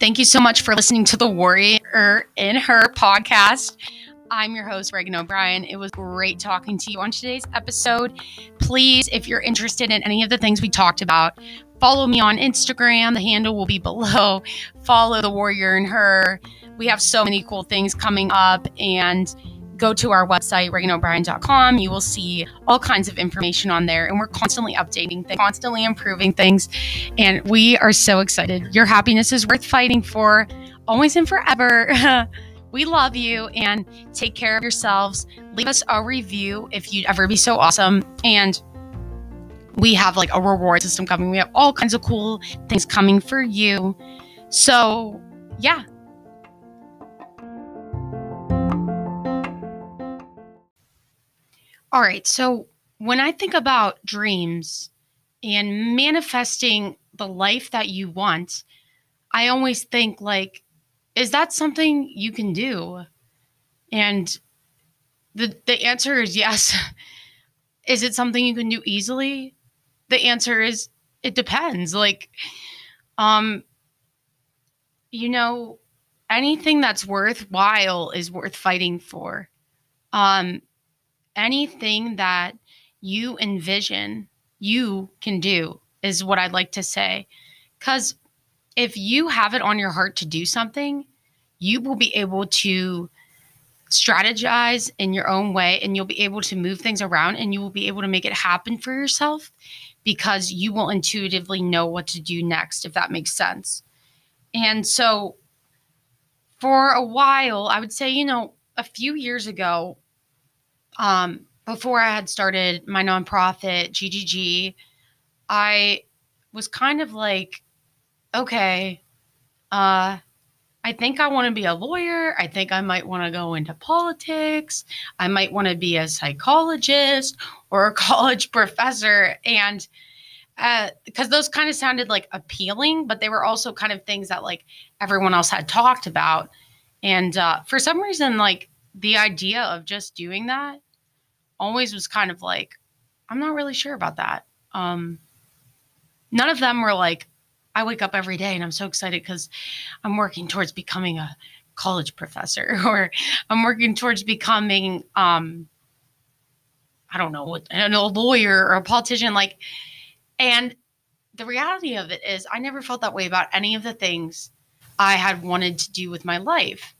Thank you so much for listening to the Warrior in Her podcast. I'm your host, Reganne O'Brien. It was great talking to you on today's episode. Please, if you're interested in any of the things we talked about, follow me on Instagram. The handle will be below. Follow the Warrior in Her. We have so many cool things coming up and go to our website, reganneobrien.com. You will see all kinds of information on there. And we're constantly updating things, constantly improving things. And we are so excited. Your happiness is worth fighting for, always and forever. we love you and take care of yourselves. Leave us a review if you'd ever be so awesome. And we have like a reward system coming. We have all kinds of cool things coming for you. So, yeah, All right. So when I think about dreams and manifesting the life that you want, I always think like, is that something you can do? And the the answer is yes. is it something you can do easily? The answer is it depends. Like, um, you know, anything that's worthwhile is worth fighting for. Um, anything that you envision you can do is what I'd like to say. Because if you have it on your heart to do something, you will be able to strategize in your own way and you'll be able to move things around and you will be able to make it happen for yourself because you will intuitively know what to do next, if that makes sense. And so, for a while, I would say, you know, a few years ago, um, before I had started my nonprofit, GGG, I was kind of like, okay, uh, I think I want to be a lawyer. I think I might want to go into politics. I might want to be a psychologist or a college professor. And because uh, those kind of sounded like appealing, but they were also kind of things that like everyone else had talked about. And uh, for some reason, like the idea of just doing that always was kind of like, I'm not really sure about that. Um, none of them were like, I wake up every day and I'm so excited because I'm working towards becoming a college professor or I'm working towards becoming, um, I don't know, an, a lawyer or a politician. Like, and the reality of it is, I never felt that way about any of the things I had wanted to do with my life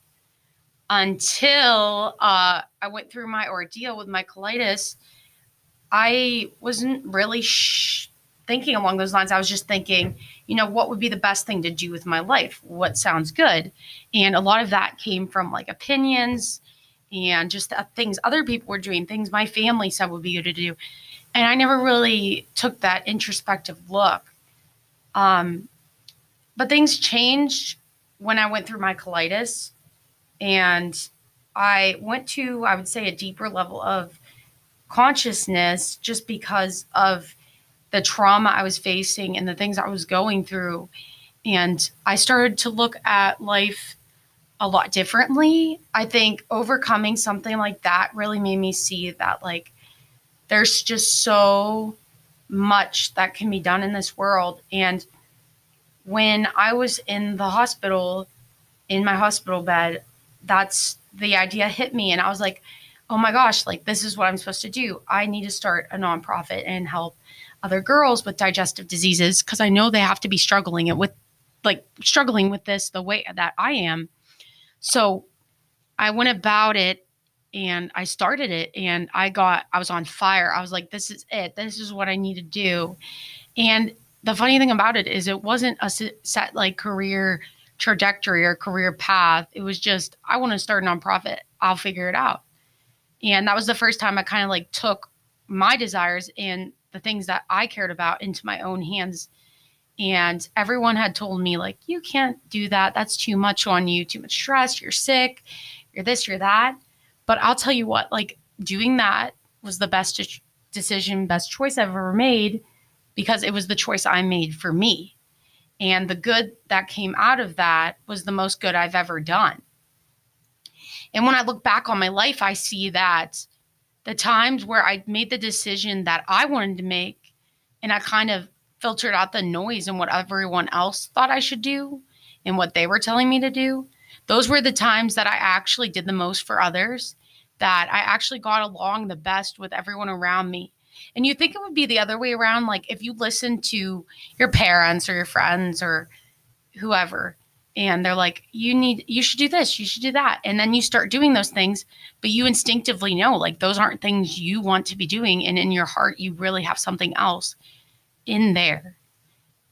until uh, I went through my ordeal with my colitis. I wasn't really sh- thinking along those lines. I was just thinking, you know, what would be the best thing to do with my life? What sounds good? And a lot of that came from like opinions and just things other people were doing, things my family said would be good to do. And I never really took that introspective look. Um, but things changed when I went through my colitis and I went to, I would say, a deeper level of consciousness just because of the trauma I was facing and the things I was going through. And I started to look at life a lot differently. I think overcoming something like that really made me see that, like, there's just so much that can be done in this world. And when I was in the hospital, in my hospital bed, that's the idea hit me and I was like, oh my gosh, like this is what I'm supposed to do. I need to start a nonprofit and help other girls with digestive diseases because I know they have to be struggling it with like struggling with this the way that I am. So I went about it and I started it and I got I was on fire. I was like this is it. This is what I need to do. And the funny thing about it is it wasn't a set like career trajectory or career path. It was just, I want to start a nonprofit. I'll figure it out. And that was the first time I kind of like took my desires and the things that I cared about into my own hands. And everyone had told me, like, you can't do that. That's too much on you, too much stress. You're sick. You're this, you're that. But I'll tell you what, like, doing that was the best decision, best choice I've ever made because it was the choice I made for me. And the good that came out of that was the most good I've ever done. And when I look back on my life, I see that the times where I made the decision that I wanted to make and I kind of filtered out the noise and what everyone else thought I should do and what they were telling me to do, those were the times that I actually did the most for others, that I actually got along the best with everyone around me. And you think it would be the other way around? Like if you listen to your parents or your friends or whoever, and they're like you need you should do this you should do that and then you start doing those things but you instinctively know like those aren't things you want to be doing and in your heart you really have something else in there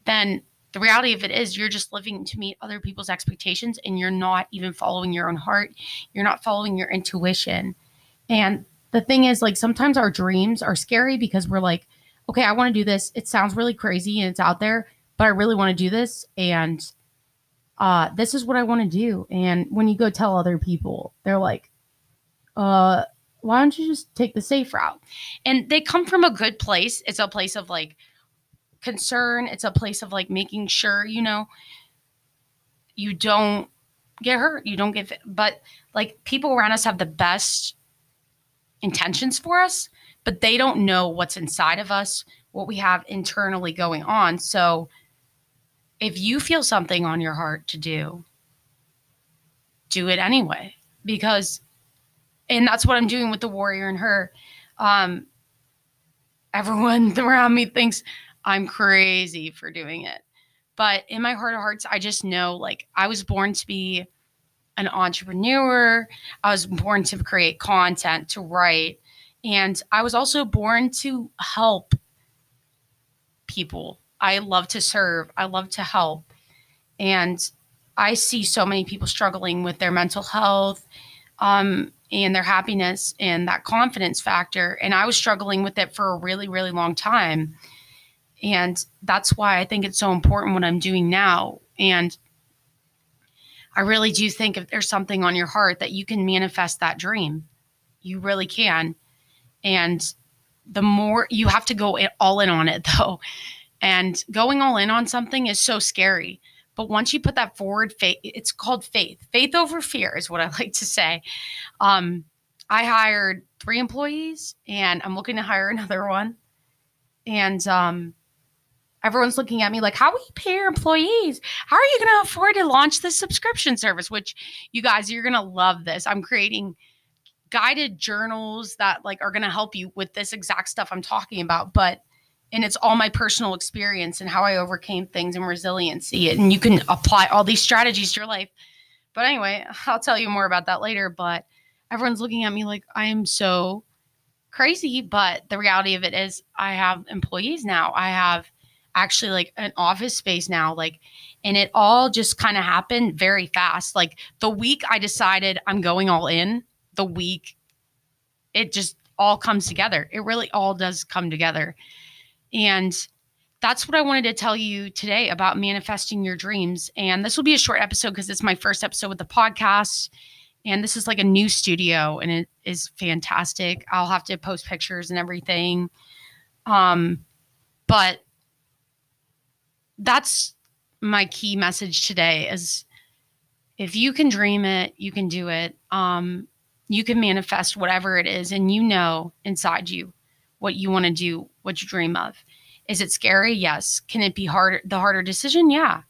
then the reality of it is you're just living to meet other people's expectations and you're not even following your own heart you're not following your intuition and the thing is like sometimes our dreams are scary because we're like okay i want to do this it sounds really crazy and it's out there but i really want to do this and uh, this is what I want to do. And when you go tell other people, they're like, uh, why don't you just take the safe route? And they come from a good place. It's a place of like concern. It's a place of like making sure, you know, you don't get hurt. You don't get, but like people around us have the best intentions for us, but they don't know what's inside of us, what we have internally going on. So, if you feel something on your heart to do, do it anyway. Because, and that's what I'm doing with the warrior in her. Um, everyone around me thinks I'm crazy for doing it. But in my heart of hearts, I just know like I was born to be an entrepreneur. I was born to create content, to write. And I was also born to help people I love to serve, I love to help. And I see so many people struggling with their mental health um, and their happiness and that confidence factor. And I was struggling with it for a really, really long time. And that's why I think it's so important what I'm doing now. And I really do think if there's something on your heart that you can manifest that dream, you really can. And the more you have to go all in on it, though. And going all in on something is so scary. But once you put that forward, faith, it's called faith. Faith over fear is what I like to say. Um, I hired three employees and I'm looking to hire another one. And um, everyone's looking at me like, how will you pay your employees? How are you going to afford to launch this subscription service? Which you guys, you're going to love this. I'm creating guided journals that like are going to help you with this exact stuff I'm talking about. But and it's all my personal experience and how I overcame things and resiliency. And you can apply all these strategies to your life. But anyway, I'll tell you more about that later. But everyone's looking at me like I am so crazy. But the reality of it is, I have employees now. I have actually like an office space now. Like, and it all just kind of happened very fast. Like the week I decided I'm going all in, the week it just all comes together. It really all does come together. And that's what I wanted to tell you today about manifesting your dreams. And this will be a short episode because it's my first episode with the podcast. And this is like a new studio and it is fantastic. I'll have to post pictures and everything. Um, but that's my key message today is if you can dream it, you can do it. Um, you can manifest whatever it is, and you know inside you what you want to do, what you dream of. Is it scary? Yes. Can it be hard the harder decision? Yeah.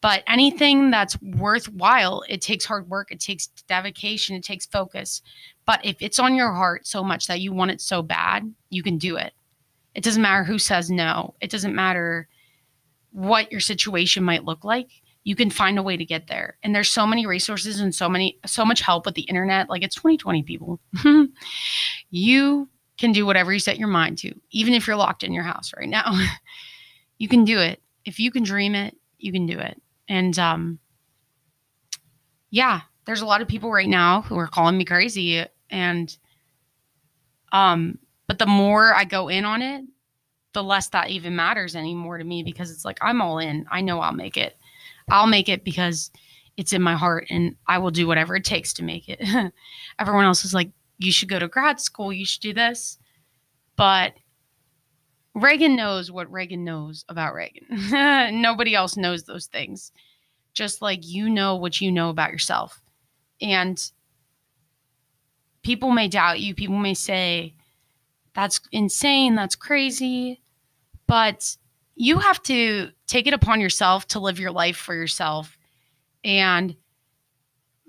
But anything that's worthwhile, it takes hard work, it takes dedication, it takes focus. But if it's on your heart so much that you want it so bad, you can do it. It doesn't matter who says no. It doesn't matter what your situation might look like. You can find a way to get there. And there's so many resources and so many so much help with the internet. Like it's 2020 people. you can do whatever you set your mind to, even if you're locked in your house right now. you can do it. If you can dream it, you can do it. And um, yeah, there's a lot of people right now who are calling me crazy. And um, but the more I go in on it, the less that even matters anymore to me because it's like I'm all in. I know I'll make it. I'll make it because it's in my heart and I will do whatever it takes to make it. Everyone else is like, you should go to grad school, you should do this. But Reganne knows what Reganne knows about Reganne. Nobody else knows those things. Just like you know what you know about yourself. And people may doubt you, people may say, That's insane. That's crazy. But you have to take it upon yourself to live your life for yourself. And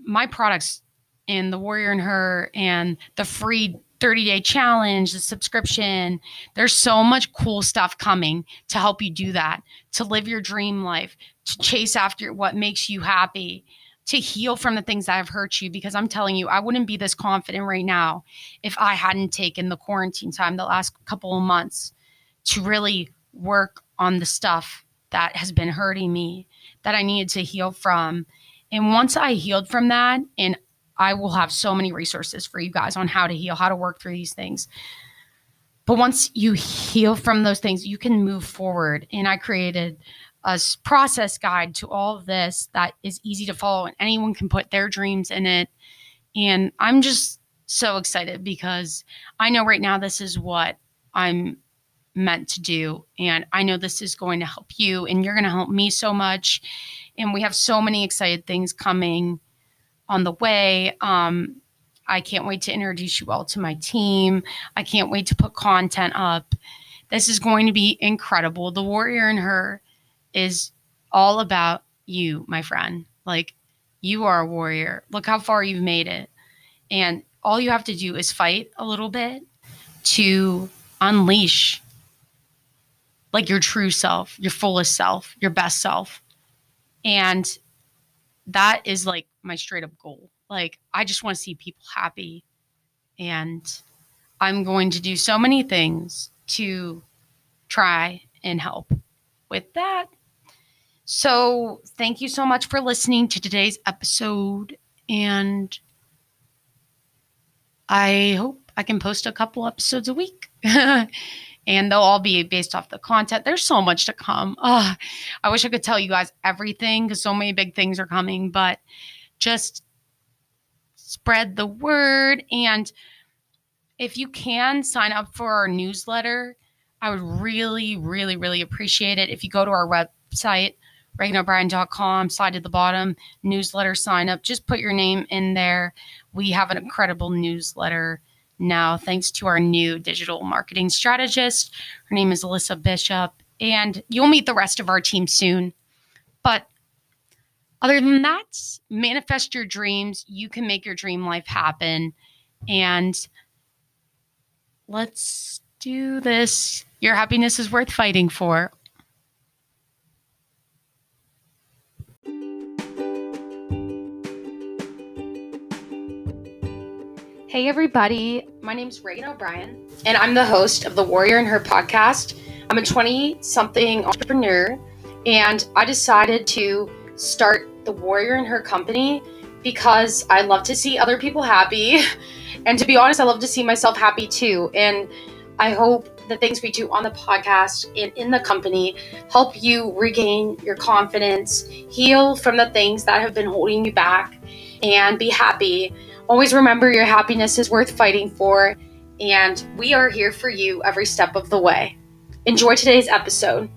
my products and the Warrior in Her and the free 30 day challenge, the subscription. There's so much cool stuff coming to help you do that, to live your dream life, to chase after what makes you happy, to heal from the things that have hurt you. Because I'm telling you, I wouldn't be this confident right now if I hadn't taken the quarantine time the last couple of months to really work on the stuff that has been hurting me that I needed to heal from. And once I healed from that and I will have so many resources for you guys on how to heal, how to work through these things. But once you heal from those things, you can move forward. And I created a process guide to all of this that is easy to follow and anyone can put their dreams in it. And I'm just so excited because I know right now this is what I'm meant to do. And I know this is going to help you and you're going to help me so much. And we have so many excited things coming on the way. Um, I can't wait to introduce you all to my team. I can't wait to put content up. This is going to be incredible. The Warrior in Her is all about you, my friend. Like, you are a warrior. Look how far you've made it. And all you have to do is fight a little bit to unleash like your true self, your fullest self, your best self. And that is like my straight up goal. Like, I just want to see people happy. And I'm going to do so many things to try and help with that. So, thank you so much for listening to today's episode. And I hope I can post a couple episodes a week. and they'll all be based off the content. There's so much to come. I wish I could tell you guys everything because so many big things are coming, but just spread the word. And if you can sign up for our newsletter, I would really, really, really appreciate it. If you go to our website, reganneobrien.com, slide to the bottom, newsletter sign up, just put your name in there. We have an incredible newsletter now, thanks to our new digital marketing strategist. Her name is Alyssa Bishop, and you'll meet the rest of our team soon. But other than that, manifest your dreams. You can make your dream life happen. And let's do this. Your happiness is worth fighting for. Hey, everybody. My name is Reganne O'Brien, and I'm the host of the Warrior in Her podcast. I'm a 20 something entrepreneur, and I decided to start the Warrior in Her company because I love to see other people happy. And to be honest, I love to see myself happy too. And I hope the things we do on the podcast and in the company help you regain your confidence, heal from the things that have been holding you back, and be happy. Always remember your happiness is worth fighting for, and we are here for you every step of the way. Enjoy today's episode.